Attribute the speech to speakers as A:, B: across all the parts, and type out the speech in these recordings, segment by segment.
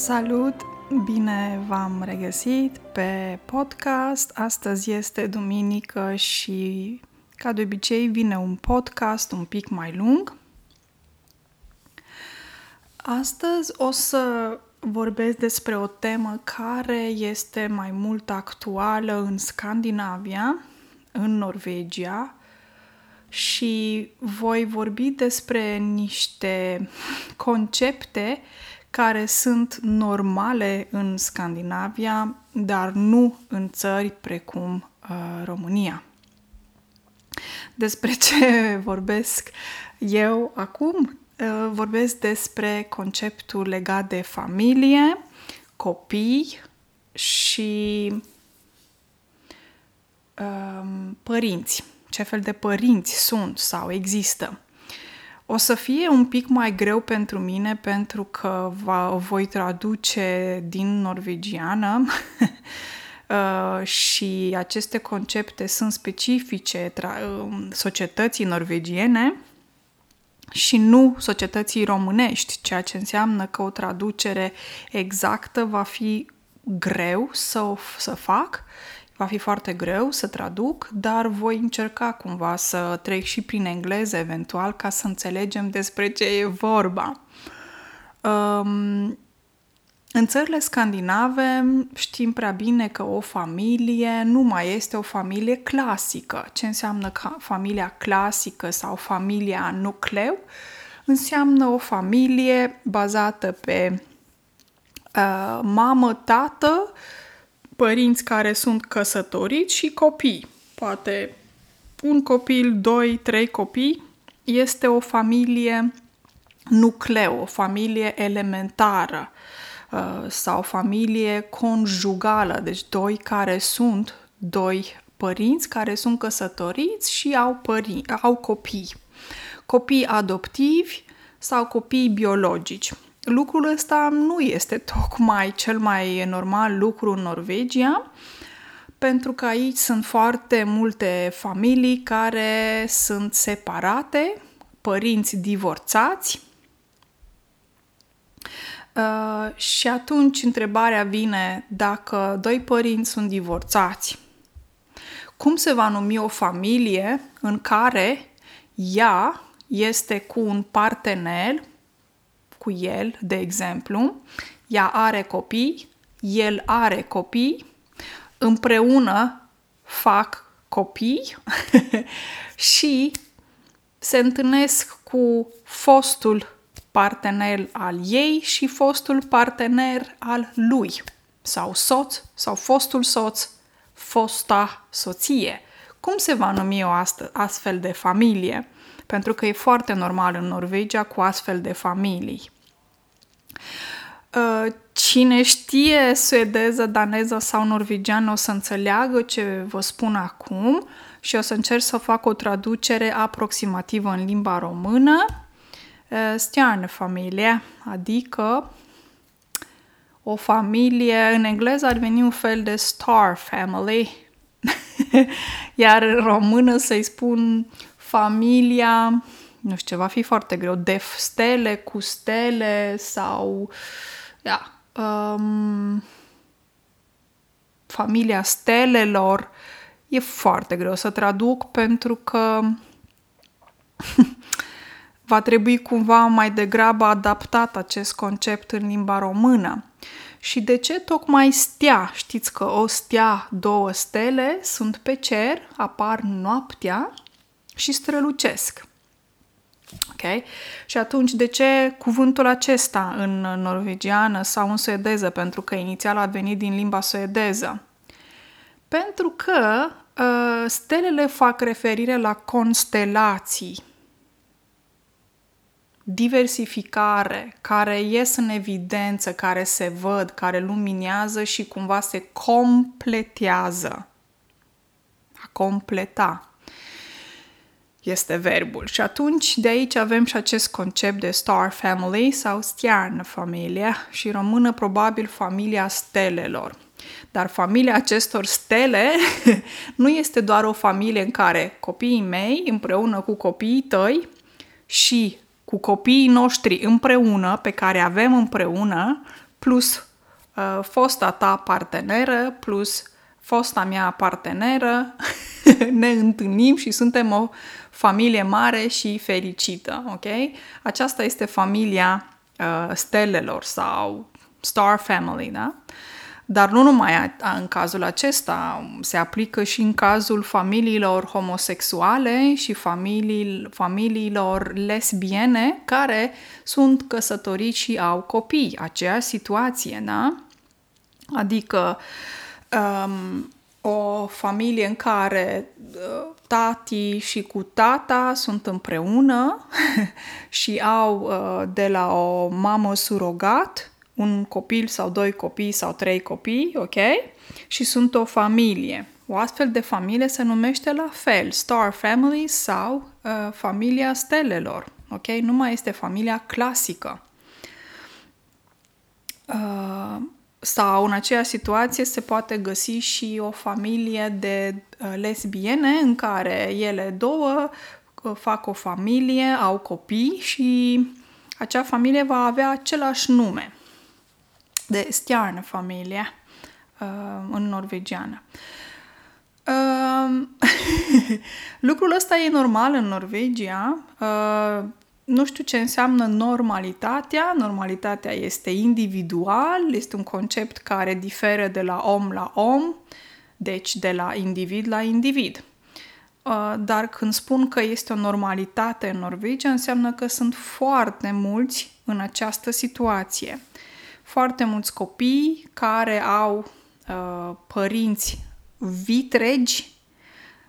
A: Salut! Bine v-am regăsit pe podcast. Astăzi este duminică și, ca de obicei, vine un podcast un pic mai lung. Astăzi o să vorbesc despre o temă care este mai mult actuală în Scandinavia, în Norvegia, și voi vorbi despre niște concepte care sunt normale în Scandinavia, dar nu în țări precum uh, România. Despre ce vorbesc eu acum? Uh, vorbesc despre conceptul legat de familie, copii și uh, părinți. Ce fel de părinți sunt sau există. O să fie un pic mai greu pentru mine pentru că va, voi traduce din norvegiană uh, și aceste concepte sunt specifice tra- um, societății norvegiene și nu societății românești, ceea ce înseamnă că o traducere exactă va fi greu să, să fac Va fi foarte greu să traduc, dar voi încerca cumva să trec și prin engleză eventual ca să înțelegem despre ce e vorba. Um, în țările scandinave știm prea bine că o familie nu mai este o familie clasică. Ce înseamnă ca familia clasică sau familia nucleu? Înseamnă o familie bazată pe uh, mamă, tată, uh, părinți care sunt căsătoriți și copii. Poate un copil, doi, trei copii. Este o familie nucleu, o familie elementară uh, sau familie conjugală, deci doi care sunt doi părinți care sunt căsătoriți și au, părin- au copii. Copii adoptivi sau copii biologici lucrul ăsta nu este tocmai cel mai normal lucru în Norvegia, pentru că aici sunt foarte multe familii care sunt separate, părinți divorțați. Uh, și atunci întrebarea vine dacă doi părinți sunt divorțați, cum se va numi o familie în care ea este cu un partener cu el, de exemplu, ea are copii, el are copii, împreună fac copii și se întâlnesc cu fostul partener al ei și fostul partener al lui, sau soț, sau fostul soț, fosta soție. Cum se va numi o astfel de familie? Pentru că e foarte normal în Norvegia cu astfel de familii. Uh, cine știe suedeză, daneză sau norvegiană o să înțeleagă ce vă spun acum și o să încerc să fac o traducere aproximativă în limba română. Uh, familie, adică o familie, în engleză ar veni un fel de star family, iar în română să-i spun familia, nu știu, va fi foarte greu, de stele cu stele sau, da, um, familia stelelor, e foarte greu să traduc pentru că va trebui cumva mai degrabă adaptat acest concept în limba română. Și de ce tocmai stea? Știți că o stea, două stele, sunt pe cer, apar noaptea și strălucesc. Ok? Și atunci, de ce cuvântul acesta în norvegiană sau în suedeză? Pentru că inițial a venit din limba suedeză. Pentru că uh, stelele fac referire la constelații, diversificare, care ies în evidență, care se văd, care luminează și cumva se completează. A completa este verbul. Și atunci de aici avem și acest concept de star family sau stian familia și română probabil familia stelelor. Dar familia acestor stele nu este doar o familie în care copiii mei împreună cu copiii tăi și cu copiii noștri împreună, pe care avem împreună, plus uh, fosta ta parteneră, plus fosta mea parteneră, ne întâlnim și suntem o familie mare și fericită, ok? Aceasta este familia uh, stelelor sau star family, da? Dar nu numai în cazul acesta, se aplică și în cazul familiilor homosexuale și familii, familiilor lesbiene care sunt căsătoriți și au copii. Aceeași situație, da? Adică um, o familie în care uh, tati și cu tata sunt împreună și au uh, de la o mamă surogat un copil sau doi copii sau trei copii, ok? Și sunt o familie. O astfel de familie se numește la fel, Star Family sau uh, familia stelelor, ok? Nu mai este familia clasică. Uh, sau în aceeași situație se poate găsi și o familie de uh, lesbiene în care ele două uh, fac o familie, au copii și acea familie va avea același nume de stjärnefamilie uh, în norvegiană. Uh, lucrul ăsta e normal în Norvegia. Uh, nu știu ce înseamnă normalitatea. Normalitatea este individual, este un concept care diferă de la om la om, deci de la individ la individ. Uh, dar când spun că este o normalitate în Norvegia, înseamnă că sunt foarte mulți în această situație. Foarte mulți copii care au uh, părinți vitregi,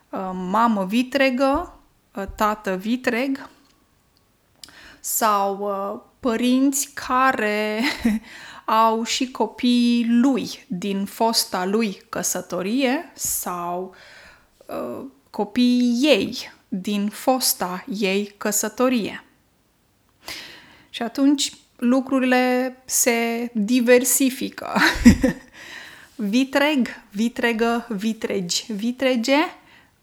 A: uh, mamă vitregă, uh, tată vitreg, sau uh, părinți care au și copiii lui din fosta lui căsătorie sau uh, copiii ei din fosta ei căsătorie. Și atunci lucrurile se diversifică. Vitreg, vitregă, vitregi. Vitrege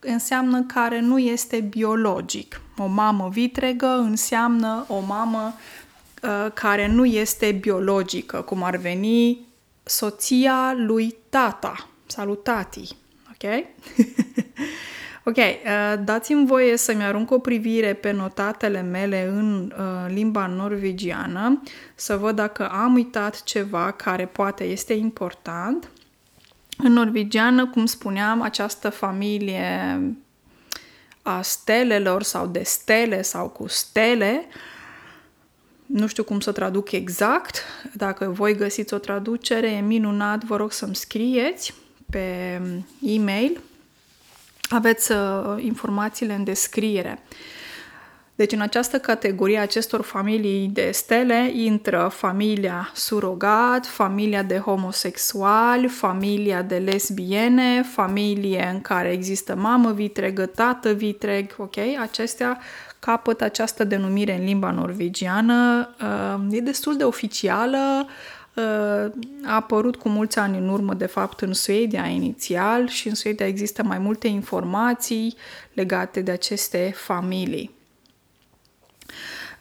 A: înseamnă care nu este biologic. O mamă vitregă înseamnă o mamă uh, care nu este biologică, cum ar veni soția lui tata. Salutati. Ok? ok, uh, dați-mi voie să-mi arunc o privire pe notatele mele în uh, limba norvegiană, să văd dacă am uitat ceva care poate este important. În norvegiană, cum spuneam, această familie a stelelor sau de stele sau cu stele, nu știu cum să traduc exact, dacă voi găsiți o traducere, e minunat, vă rog să-mi scrieți pe e-mail. Aveți uh, informațiile în descriere. Uh, deci în această categorie acestor familii de stele intră familia surogat, familia de homosexuali, familia de lesbiene, familie în care există mamă vitregă, tată vitreg, ok? Acestea capăt această denumire în limba norvegiană. Uh, e destul de oficială, uh, a apărut cu mulți ani în urmă, de fapt, în Suedia inițial și în Suedia există mai multe informații legate de aceste familii.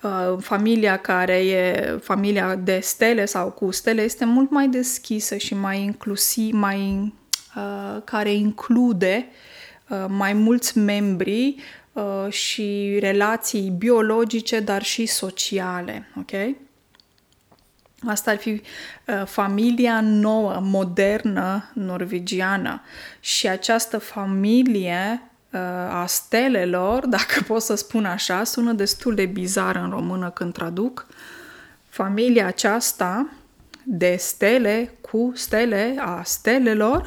A: Uh, familia care e familia de stele sau cu stele este mult mai deschisă și mai inclusiv, mai, uh, care include uh, mai mulți membri uh, și relații biologice, dar și sociale. Ok? Asta ar fi uh, familia nouă, modernă, norvegiană. Și această familie a stelelor, dacă pot să spun așa, sună destul de bizar în română când traduc. Familia aceasta de stele cu stele a stelelor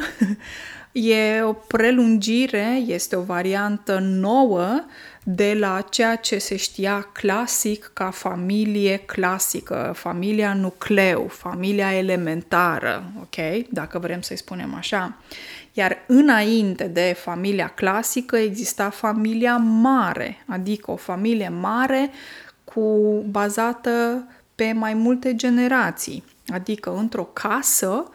A: e o prelungire, este o variantă nouă de la ceea ce se știa clasic ca familie clasică, familia nucleu, familia elementară, ok? Dacă vrem să-i spunem așa. Iar înainte de familia clasică exista familia mare, adică o familie mare cu bazată pe mai multe generații. Adică într-o casă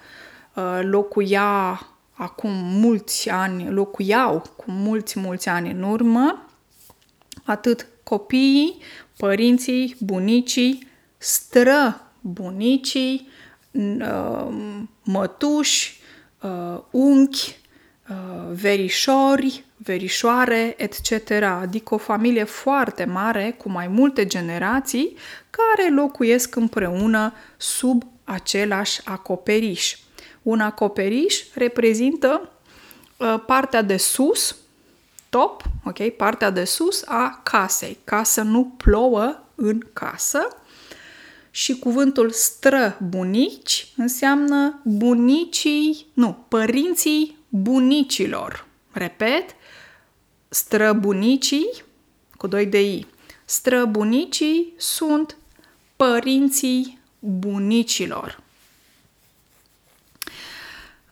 A: uh, locuia acum mulți ani, locuiau cu mulți, mulți ani în urmă, atât copiii, părinții, bunicii, stră bunicii, uh, mătuși, uh, unchi, uh, verișori, verișoare, etc. Adică o familie foarte mare cu mai multe generații care locuiesc împreună sub același acoperiș. Un acoperiș reprezintă uh, partea de sus, top, ok, partea de sus a casei, ca să nu plouă în casă. Și cuvântul străbunici înseamnă bunicii, nu, părinții bunicilor. Repet, străbunicii, cu doi de i, străbunicii sunt părinții bunicilor.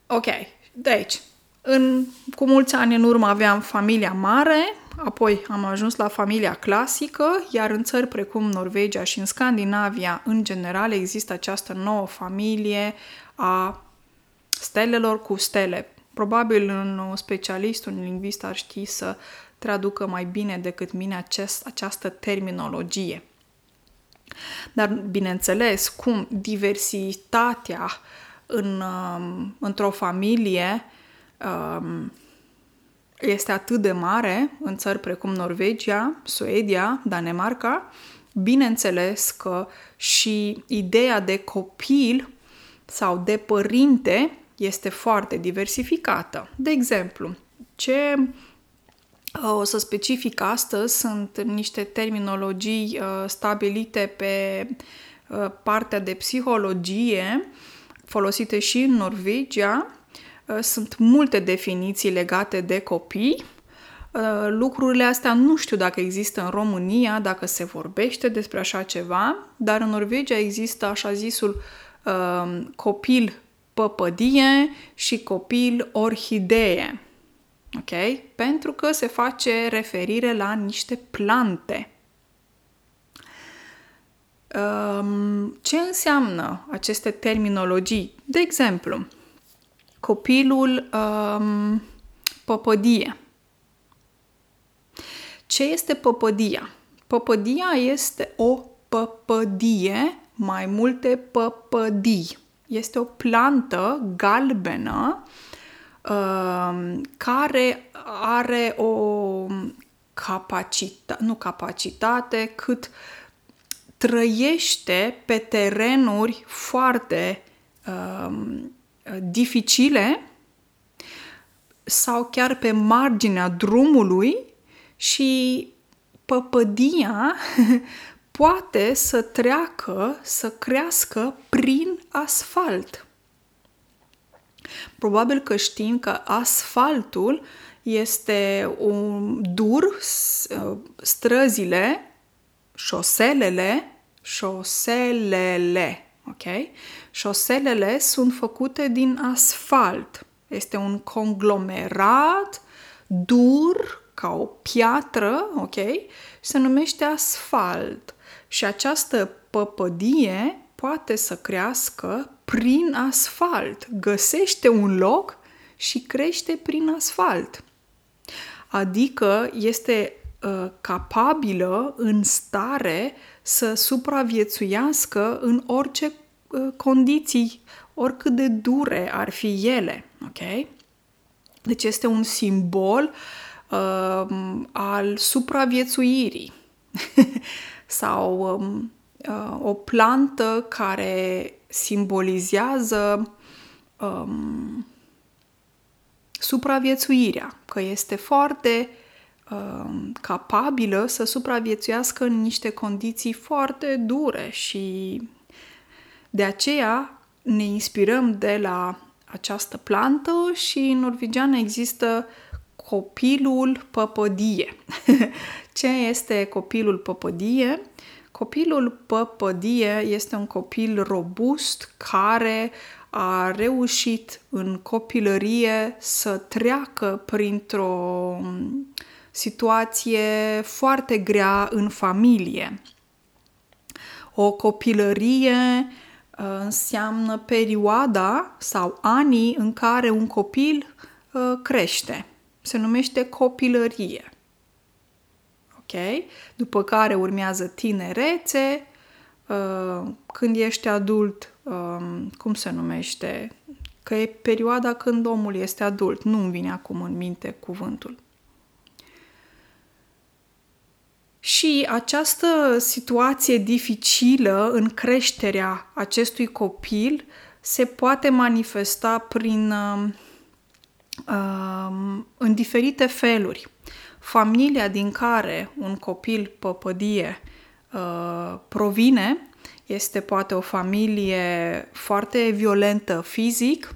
A: Ok, deci, în, cu mulți ani în urmă aveam familia mare, apoi am ajuns la familia clasică, iar în țări precum Norvegia și în Scandinavia, în general, există această nouă familie a stelelor cu stele. Probabil un specialist, un lingvist ar ști să traducă mai bine decât mine acest, această terminologie. Dar, bineînțeles, cum diversitatea în, um, într-o familie um, este atât de mare în țări precum Norvegia, Suedia, Danemarca, bineînțeles că și ideea de copil sau de părinte este foarte diversificată. De exemplu, ce uh, o să specific astăzi sunt niște terminologii uh, stabilite pe uh, partea de psihologie folosite și în Norvegia. Sunt multe definiții legate de copii. Lucrurile astea nu știu dacă există în România, dacă se vorbește despre așa ceva, dar în Norvegia există așa zisul copil păpădie și copil orhidee. Ok? Pentru că se face referire la niște plante. Um, ce înseamnă aceste terminologii? De exemplu, copilul um, păpădie. Ce este păpădia? Păpădia este o păpădie, mai multe păpădii. Este o plantă galbenă uh, care are o capacitate, nu capacitate, cât trăiește pe terenuri foarte uh, dificile sau chiar pe marginea drumului și păpădia poate să treacă, să crească prin asfalt. Probabil că știm că asfaltul este un dur, străzile, șoselele, șoselele, ok? Șoselele sunt făcute din asfalt. Este un conglomerat dur, ca o piatră, ok? Se numește asfalt. Și această păpădie poate să crească prin asfalt. Găsește un loc și crește prin asfalt. Adică este uh, capabilă, în stare să supraviețuiască în orice uh, condiții, oricât de dure ar fi ele. Ok? Deci este un simbol uh, al supraviețuirii. sau um, uh, o plantă care simbolizează um, supraviețuirea, că este foarte um, capabilă să supraviețuiască în niște condiții foarte dure și de aceea ne inspirăm de la această plantă și în norvegiană există copilul păpădie. Ce este copilul păpădie? Copilul păpădie este un copil robust care a reușit în copilărie să treacă printr-o situație foarte grea în familie. O copilărie uh, înseamnă perioada sau anii în care un copil uh, crește. Se numește copilărie ok? După care urmează tinerețe, uh, când ești adult, um, cum se numește? Că e perioada când omul este adult. Nu-mi vine acum în minte cuvântul. Și această situație dificilă în creșterea acestui copil se poate manifesta prin uh, uh, în diferite feluri. Familia din care un copil păpădie uh, provine este poate o familie foarte violentă fizic,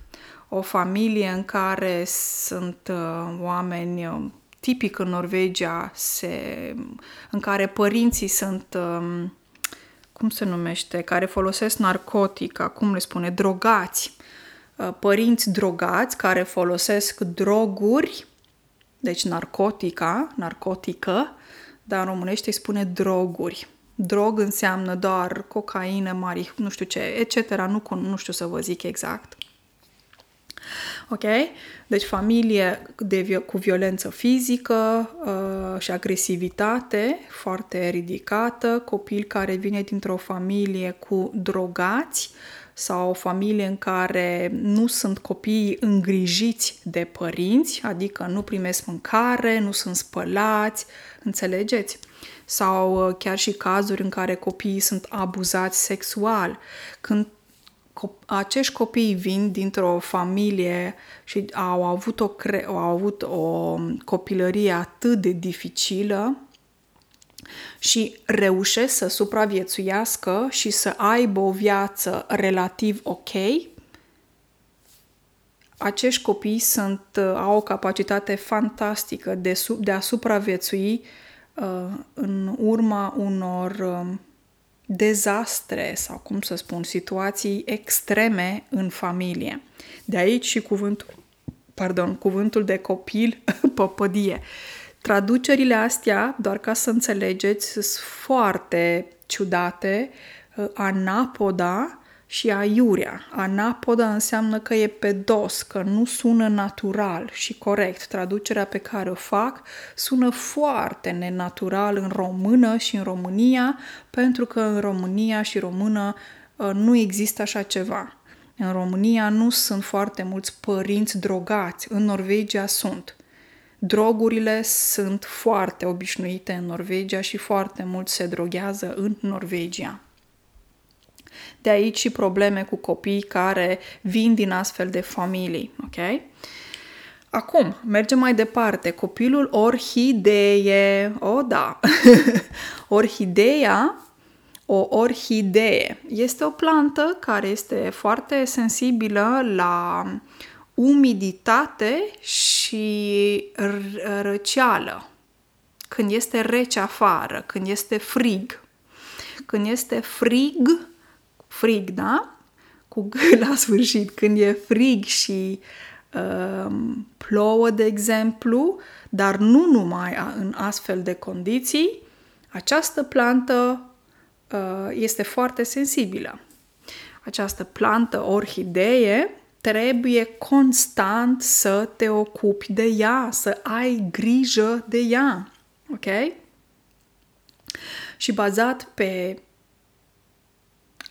A: o familie în care sunt uh, oameni uh, tipic în Norvegia, se, în care părinții sunt, um, cum se numește, care folosesc narcotic, cum le spune, drogați. Uh, părinți drogați care folosesc droguri, deci narcotica, narcotică, dar în românește îi spune droguri. Drog înseamnă doar cocaină, mari, nu știu ce, etc. Nu, nu știu să vă zic exact. Ok? Deci familie de, cu violență fizică uh, și agresivitate foarte ridicată, copil care vine dintr-o familie cu drogați sau o familie în care nu sunt copiii îngrijiți de părinți, adică nu primesc mâncare, nu sunt spălați, înțelegeți? Sau uh, chiar și cazuri în care copiii sunt abuzați sexual. Când acești copii vin dintr-o familie și au avut o, cre- au avut o copilărie atât de dificilă și reușesc să supraviețuiască și să aibă o viață relativ ok, acești copii sunt, au o capacitate fantastică de, de a supraviețui uh, în urma unor uh, dezastre sau, cum să spun, situații extreme în familie. De aici și cuvântul, pardon, cuvântul de copil, păpădie. Traducerile astea, doar ca să înțelegeți, sunt foarte ciudate. Anapoda și aiurea. Anapoda înseamnă că e pe dos, că nu sună natural și corect. Traducerea pe care o fac sună foarte nenatural în română și în România, pentru că în România și română uh, nu există așa ceva. În România nu sunt foarte mulți părinți drogați, în Norvegia sunt. Drogurile sunt foarte obișnuite în Norvegia și foarte mult se droghează în Norvegia. De aici și probleme cu copii care vin din astfel de familii, ok? Acum, mergem mai departe. Copilul orhidee. O, oh, da. Orhideea, o orhidee, este o plantă care este foarte sensibilă la umiditate și răceală. Când este rece afară, când este frig. Când este frig, frig, da? Cu G la sfârșit, când e frig și uh, plouă, de exemplu, dar nu numai în astfel de condiții, această plantă uh, este foarte sensibilă. Această plantă orhidee trebuie constant să te ocupi de ea, să ai grijă de ea. Ok? Și bazat pe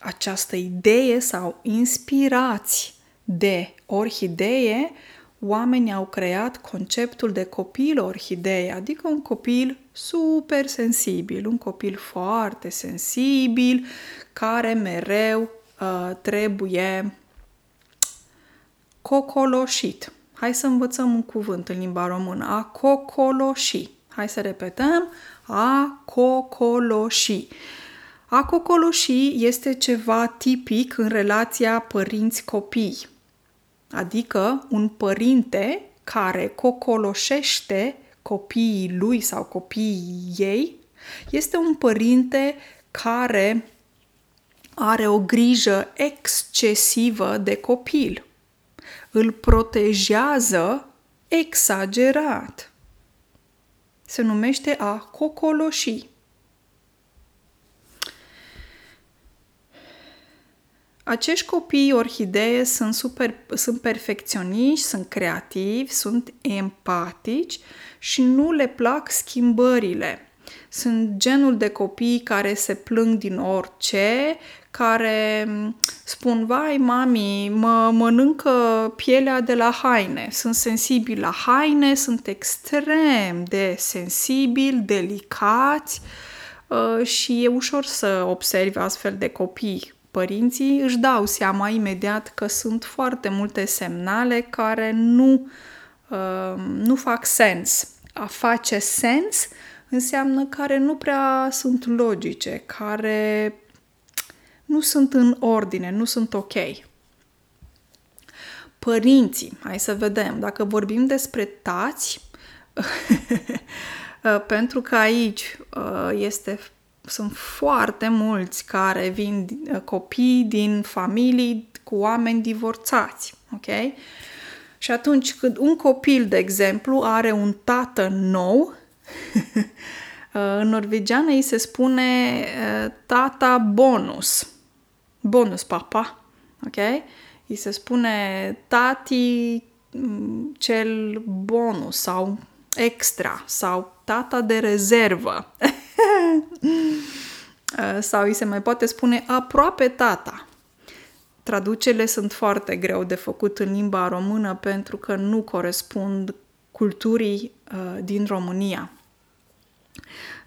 A: această idee sau inspirați de orhidee, oamenii au creat conceptul de copil orhidee, adică un copil super sensibil, un copil foarte sensibil, care mereu uh, trebuie cocoloșit. Hai să învățăm un cuvânt în limba română. A cocoloși. Hai să repetăm. A cocoloși. A cocoloși este ceva tipic în relația părinți-copii, adică un părinte care cocoloșește copiii lui sau copiii ei este un părinte care are o grijă excesivă de copil. Îl protejează exagerat. Se numește a cocoloși. Acești copii orhidee sunt, super, sunt perfecționiști, sunt creativi, sunt empatici și nu le plac schimbările. Sunt genul de copii care se plâng din orice, care spun, vai, mami, mă mănâncă pielea de la haine. Sunt sensibil la haine, sunt extrem de sensibil, delicați uh, și e ușor să observi astfel de copii. Părinții își dau seama imediat că sunt foarte multe semnale care nu, uh, nu fac sens. A face sens înseamnă care nu prea sunt logice, care nu sunt în ordine, nu sunt ok. Părinții, hai să vedem, dacă vorbim despre tați, pentru că aici uh, este, sunt foarte mulți care vin uh, copii din familii cu oameni divorțați, ok? Și atunci când un copil, de exemplu, are un tată nou, în norvegiană îi se spune uh, tata bonus bonus papa, ok? Îi se spune tati mm, cel bonus sau extra sau tata de rezervă. sau îi se mai poate spune aproape tata. Traducele sunt foarte greu de făcut în limba română pentru că nu corespund culturii uh, din România.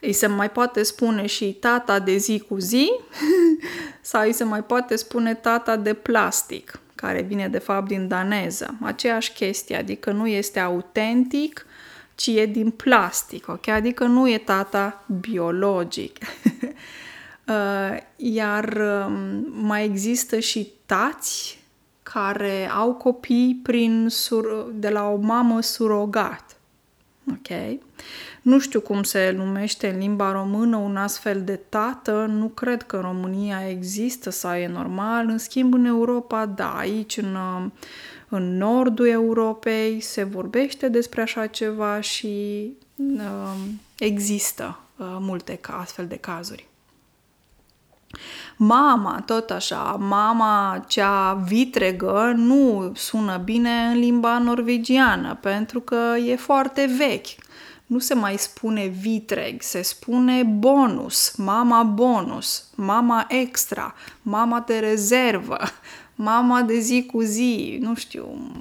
A: Îi se mai poate spune și tata de zi cu zi sau îi se mai poate spune tata de plastic, care vine de fapt din daneză. Aceeași chestie, adică nu este autentic, ci e din plastic, ok? Adică nu e tata biologic. Uh, iar um, mai există și tați care au copii prin sur- de la o mamă surogat. Ok? Nu știu cum se numește în limba română un astfel de tată, nu cred că în România există sau e normal, în schimb în Europa, da, aici în, în nordul Europei se vorbește despre așa ceva și uh, există uh, multe astfel de cazuri. Mama, tot așa, mama cea vitregă nu sună bine în limba norvegiană pentru că e foarte vechi nu se mai spune vitreg, se spune bonus, mama bonus, mama extra, mama de rezervă, mama de zi cu zi, nu știu.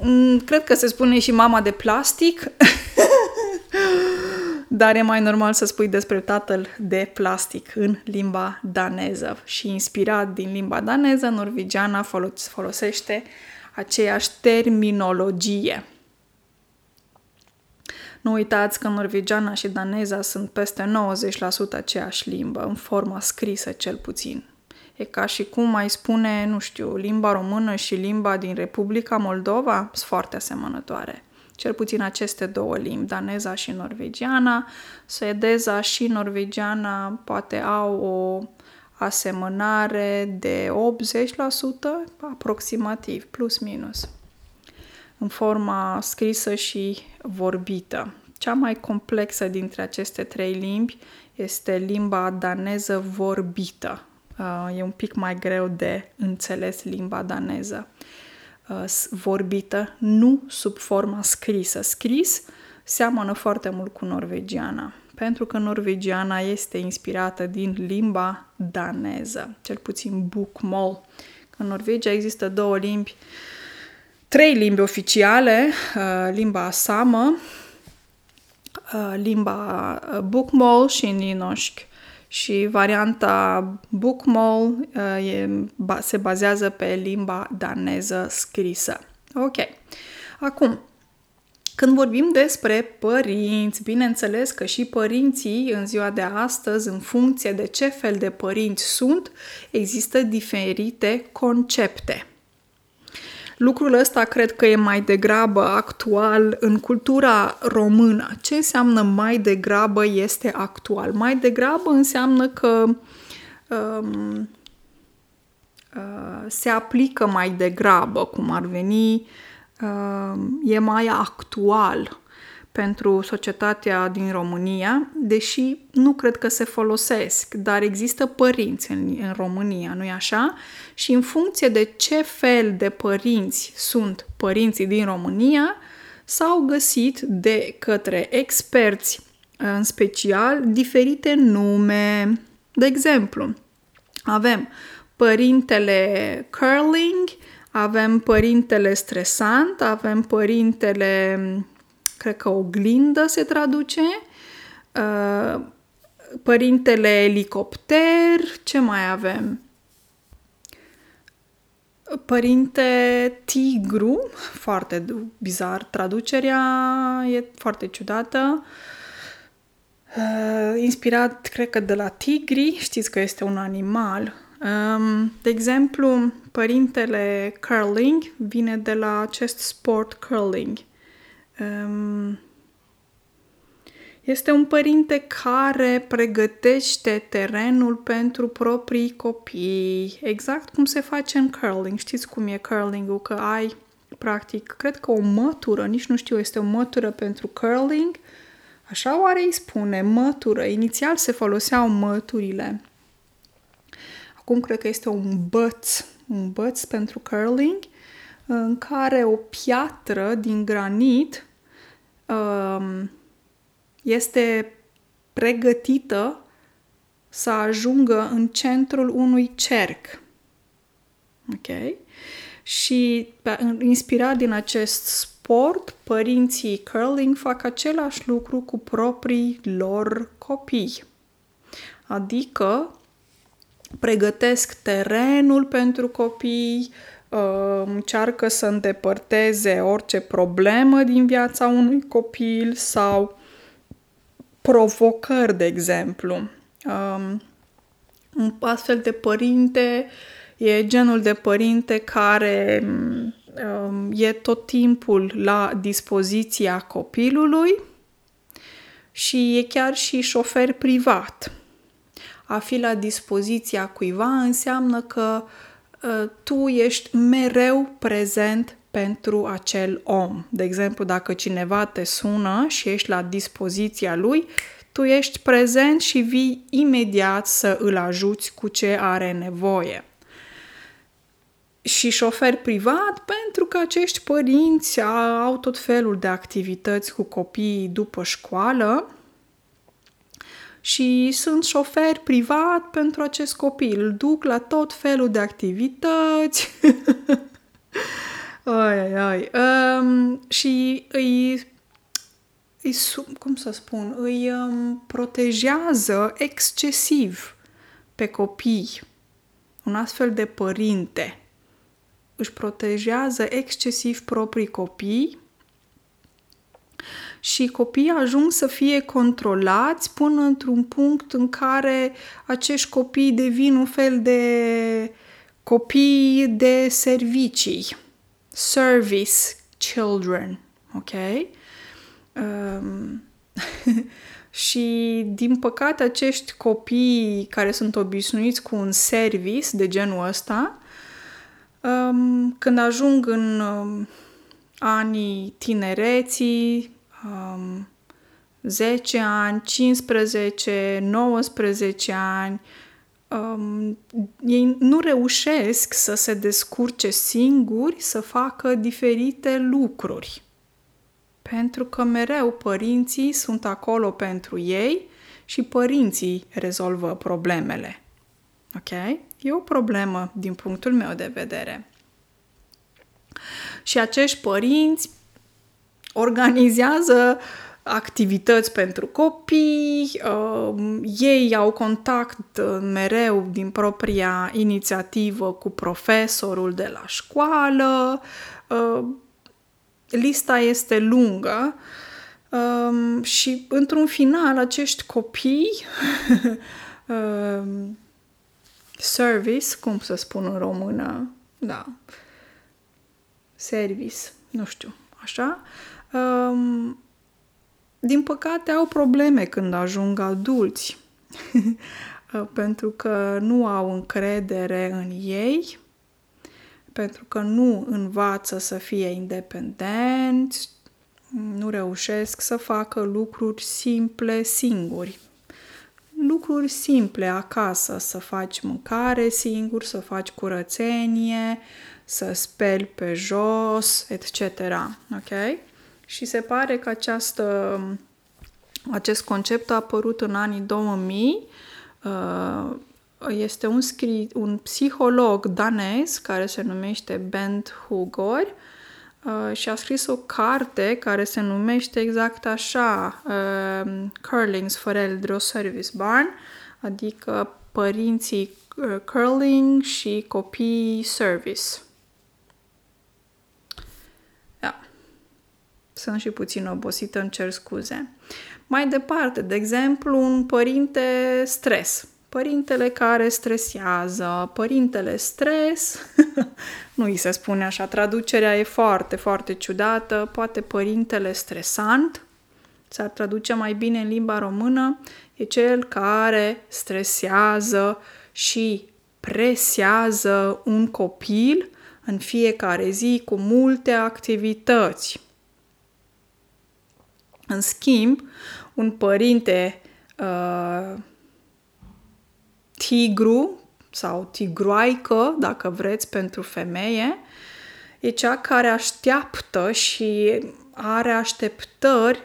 A: Mm, cred că se spune și mama de plastic, dar e mai normal să spui despre tatăl de plastic în limba daneză. Și inspirat din limba daneză, norvegiana folosește aceeași terminologie. Nu uitați că norvegiana și daneza sunt peste 90% aceeași limbă, în forma scrisă cel puțin. E ca și cum mai spune, nu știu, limba română și limba din Republica Moldova sunt foarte asemănătoare. Cel puțin aceste două limbi, daneza și norvegiana, suedeza și norvegiana poate au o asemănare de 80% aproximativ, plus minus în forma scrisă și vorbită. Cea mai complexă dintre aceste trei limbi este limba daneză vorbită. Uh, e un pic mai greu de înțeles limba daneză uh, vorbită, nu sub forma scrisă. Scris seamănă foarte mult cu norvegiana, pentru că norvegiana este inspirată din limba daneză, cel puțin bukmål. În Norvegia există două limbi uh, trei limbi oficiale, uh, limba samă, uh, limba uh, bukmål și ninoșc. Și varianta bukmål se bazează pe limba daneză scrisă. Ok. Acum, când vorbim despre părinți, bineînțeles că și părinții în ziua de astăzi, în funcție de ce fel de părinți sunt, există diferite concepte. Lucrul ăsta cred că e mai degrabă actual în cultura română. Ce înseamnă mai degrabă este actual? Mai degrabă înseamnă că um, uh, se aplică mai degrabă, cum ar veni, uh, e mai actual pentru societatea din România, deși nu cred că se folosesc, dar există părinți în, în România, nu-i așa? Și în funcție de ce fel de părinți sunt părinții din România, s-au găsit de către experți în special diferite nume. De exemplu, avem părintele curling, avem părintele stresant, avem părintele, cred că oglindă se traduce, uh, părintele elicopter, ce mai avem? Părinte tigru, foarte bizar, traducerea e foarte ciudată. Uh, inspirat, cred că de la tigri, știți că este un animal. Um, de exemplu, părintele curling vine de la acest sport curling. Um, este un părinte care pregătește terenul pentru proprii copii, exact cum se face în curling. Știți cum e curling-ul? Că ai, practic, cred că o mătură, nici nu știu, este o mătură pentru curling. Așa oare îi spune, mătură. Inițial se foloseau măturile. Acum cred că este un băț, un băț pentru curling, în care o piatră din granit um, este pregătită să ajungă în centrul unui cerc. Ok? Și inspirat din acest sport, părinții curling fac același lucru cu proprii lor copii. Adică pregătesc terenul pentru copii, uh, încearcă să îndepărteze orice problemă din viața unui copil sau provocări, de exemplu. Um, un astfel de părinte e genul de părinte care um, e tot timpul la dispoziția copilului și e chiar și șofer privat. A fi la dispoziția cuiva înseamnă că uh, tu ești mereu prezent pentru acel om. De exemplu, dacă cineva te sună și ești la dispoziția lui, tu ești prezent și vii imediat să îl ajuți cu ce are nevoie. Și șofer privat, pentru că acești părinți au tot felul de activități cu copiii după școală și sunt șofer privat pentru acest copil. Îl duc la tot felul de activități. Ai, ai, ai. Um, și îi, îi, cum să spun, îi um, protejează excesiv pe copii. Un astfel de părinte își protejează excesiv proprii copii și copiii ajung să fie controlați până într-un punct în care acești copii devin un fel de copii de servicii service children, ok? Um, și, din păcate, acești copii care sunt obișnuiți cu un service de genul ăsta, um, când ajung în um, anii tinereții, um, 10 ani, 15, 19 ani, um, ei nu reușesc să se descurce singuri să facă diferite lucruri. Pentru că mereu părinții sunt acolo pentru ei și părinții rezolvă problemele. Ok? E o problemă din punctul meu de vedere. Și acești părinți organizează uh, activități pentru copii, uh, ei au contact uh, mereu din propria inițiativă cu profesorul de la școală, uh, lista este lungă uh, și într-un final acești copii uh, service, cum să spun în română, da, service, nu știu, așa, um, din păcate, au probleme când ajung adulți, pentru că nu au încredere în ei, pentru că nu învață să fie independenți, nu reușesc să facă lucruri simple singuri. Lucruri simple acasă, să faci mâncare singur, să faci curățenie, să speli pe jos, etc. Ok? Și se pare că această Acest concept a apărut în anii 2000. Uh, este un, scri- un psiholog danez care se numește Bent Hugor uh, și a scris o carte care se numește exact așa uh, Curlings Foreldre og Service Barn, adică părinții uh, curling și copii service. Da. Sunt și puțin obosită, îmi cer scuze. Mai departe, de exemplu, un părinte stres. Părintele care stresează, părintele stres, nu îi se spune așa, traducerea e foarte, foarte ciudată, poate părintele stresant, s-ar traduce mai bine în limba română, e cel care stresează și presează un copil în fiecare zi cu multe activități. În schimb, un părinte uh, tigru sau tigroaică, dacă vreți, pentru femeie, e cea care așteaptă și are așteptări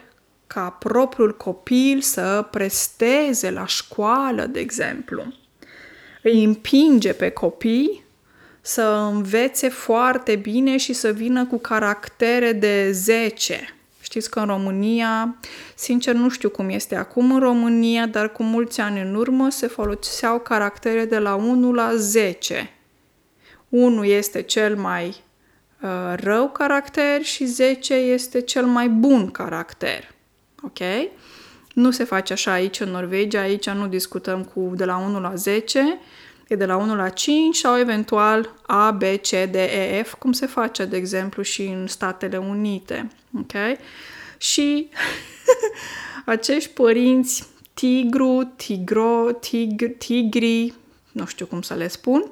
A: ca propriul copil să presteze la școală, de exemplu. Îi împinge pe copii să învețe foarte bine și să vină cu caractere de 10. Știți că în România, sincer nu știu cum este acum în România, dar cu mulți ani în urmă se foloseau caractere de la 1 la 10. 1 este cel mai uh, rău caracter și 10 este cel mai bun caracter. Ok? Nu se face așa aici în Norvegia, aici nu discutăm cu de la 1 la 10, e de la 1 la 5 sau eventual A, B, C, D, E, F, cum se face, de exemplu, și în Statele Unite. Ok? Și acești părinți tigru, tigro, tigr, tigri, nu știu cum să le spun,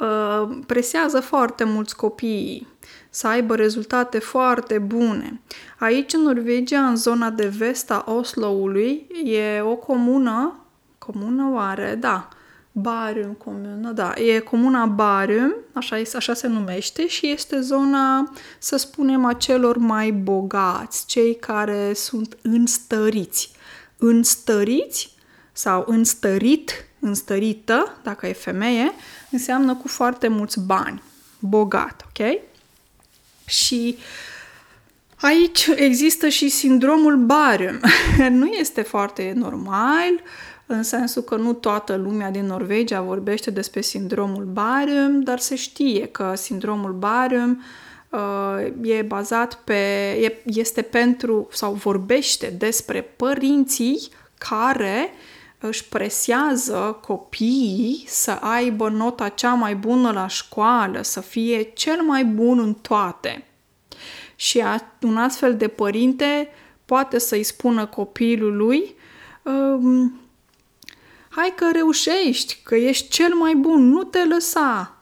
A: uh, presează foarte mulți copii să aibă rezultate foarte bune. Aici, în Norvegia, în zona de vest a Osloului, e o comună, comună oare? Da, Barium comună, da, e comuna Barium, așa, așa se numește, și este zona, să spunem, a celor mai bogați, cei care sunt înstăriți. Înstăriți sau înstărit, înstărită, dacă e femeie, înseamnă cu foarte mulți bani, bogat, ok? Și aici există și sindromul Barium. nu este foarte normal, în sensul că nu toată lumea din Norvegia vorbește despre sindromul Barium, dar se știe că sindromul Barium uh, e bazat pe, e, este pentru sau vorbește despre părinții care își presează copiii să aibă nota cea mai bună la școală, să fie cel mai bun în toate. Și un astfel de părinte poate să-i spună copilului um, hai că reușești, că ești cel mai bun, nu te lăsa.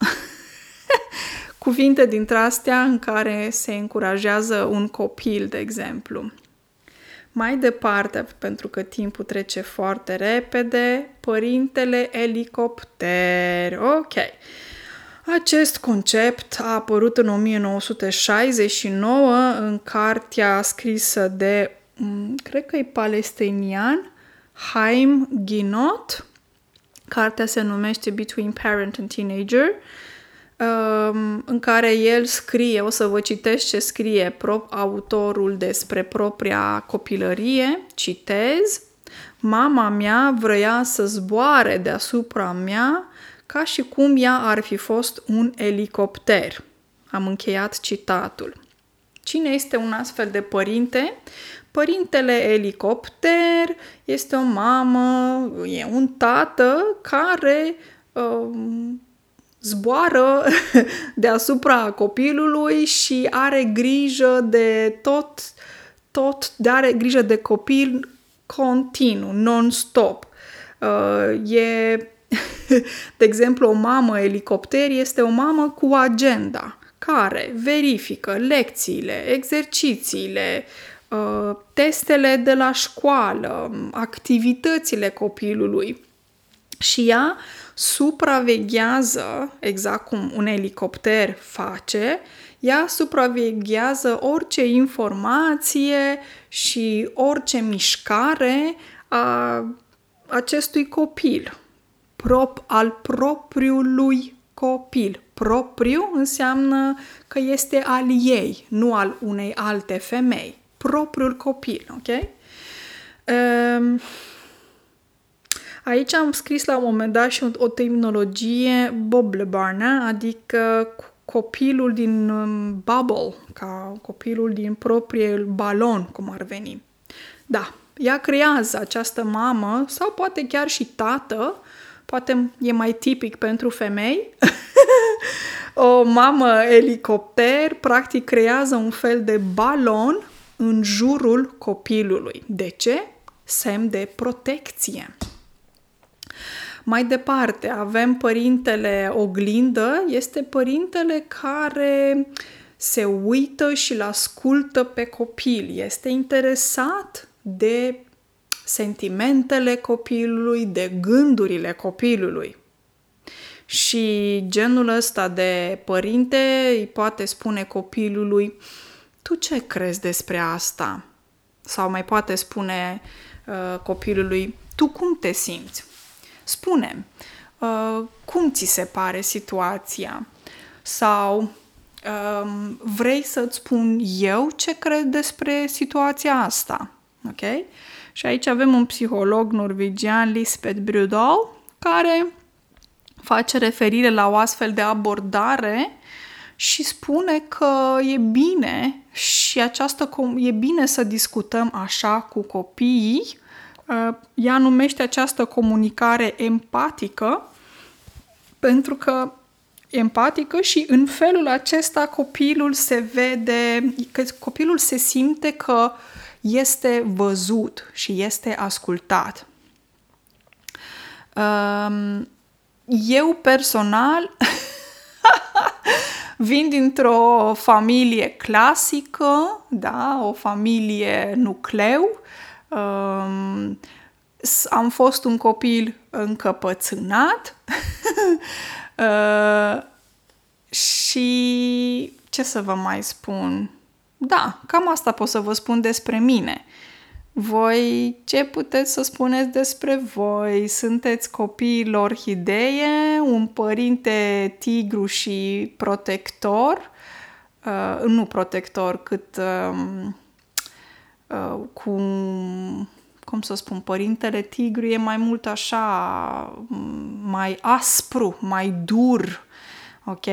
A: Cuvinte dintre astea în care se încurajează un copil, de exemplu. Mai departe, pentru că timpul trece foarte repede, părintele elicopter. Ok. Acest concept a apărut în 1969 în cartea scrisă de, mm, cred că e palestinian, Haim Ginot. Cartea se numește Between Parent and Teenager, um, în care el scrie, o să vă citesc ce scrie prop autorul despre propria copilărie, citez, Mama mea vrea să zboare deasupra mea ca și cum ea ar fi fost un elicopter. Am încheiat citatul. Cine este un astfel de părinte? Părintele elicopter este o mamă, e un tată care uh, zboară deasupra copilului și are grijă de tot, tot, de are grijă de copil continuu, non-stop. Uh, e, de exemplu, o mamă elicopter este o mamă cu agenda care verifică lecțiile, exercițiile, uh, testele de la școală, activitățile copilului. Și ea supraveghează, exact cum un elicopter face, ea supraveghează orice informație și orice mișcare a acestui copil, prop al propriului copil. Propriu înseamnă că este al ei, nu al unei alte femei. Propriul copil, ok? Um, aici am scris la un moment dat și o, o terminologie boblebarna, adică copilul din um, bubble, ca copilul din propriul balon, cum ar veni. Da, ea creează această mamă sau poate chiar și tată, poate e mai tipic pentru femei, o mamă elicopter practic creează un fel de balon în jurul copilului. De ce? Semn de protecție. Mai departe, avem părintele oglindă, este părintele care se uită și îl ascultă pe copil, este interesat de sentimentele copilului, de gândurile copilului. Și genul ăsta de părinte îi poate spune copilului tu ce crezi despre asta? Sau mai poate spune uh, copilului tu cum te simți? Spune uh, cum ți se pare situația? Sau uh, vrei să-ți spun eu ce cred despre situația asta? Ok? Și aici avem un psiholog norvegian, Lisbeth Brudal, care face referire la o astfel de abordare și spune că e bine și această e bine să discutăm așa cu copiii. Uh, ea numește această comunicare empatică pentru că empatică și în felul acesta copilul se vede, că copilul se simte că este văzut și este ascultat. Um, eu personal vin dintr-o familie clasică, da, o familie nucleu. Um, am fost un copil încăpățânat uh, și ce să vă mai spun? Da, cam asta pot să vă spun despre mine. Voi ce puteți să spuneți despre voi? Sunteți copiii orhidee, un părinte tigru și protector, uh, nu protector, cât uh, uh, cu, cum să spun, părintele tigru e mai mult așa, mai aspru, mai dur, ok?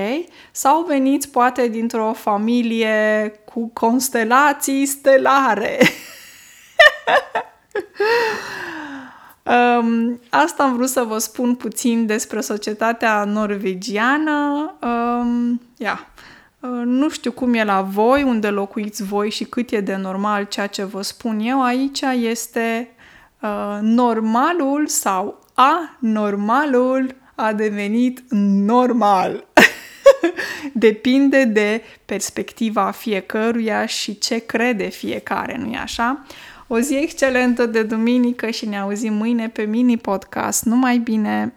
A: Sau veniți poate dintr-o familie cu constelații stelare. um, asta am vrut să vă spun puțin despre societatea norvegiană. Um, yeah. Uh, nu știu cum e la voi, unde locuiți voi și cât e de normal ceea ce vă spun eu. Aici este uh, normalul sau anormalul a devenit normal. Depinde de perspectiva fiecăruia și ce crede fiecare, nu-i așa? O zi excelentă de duminică și ne auzim mâine pe mini podcast. Numai bine!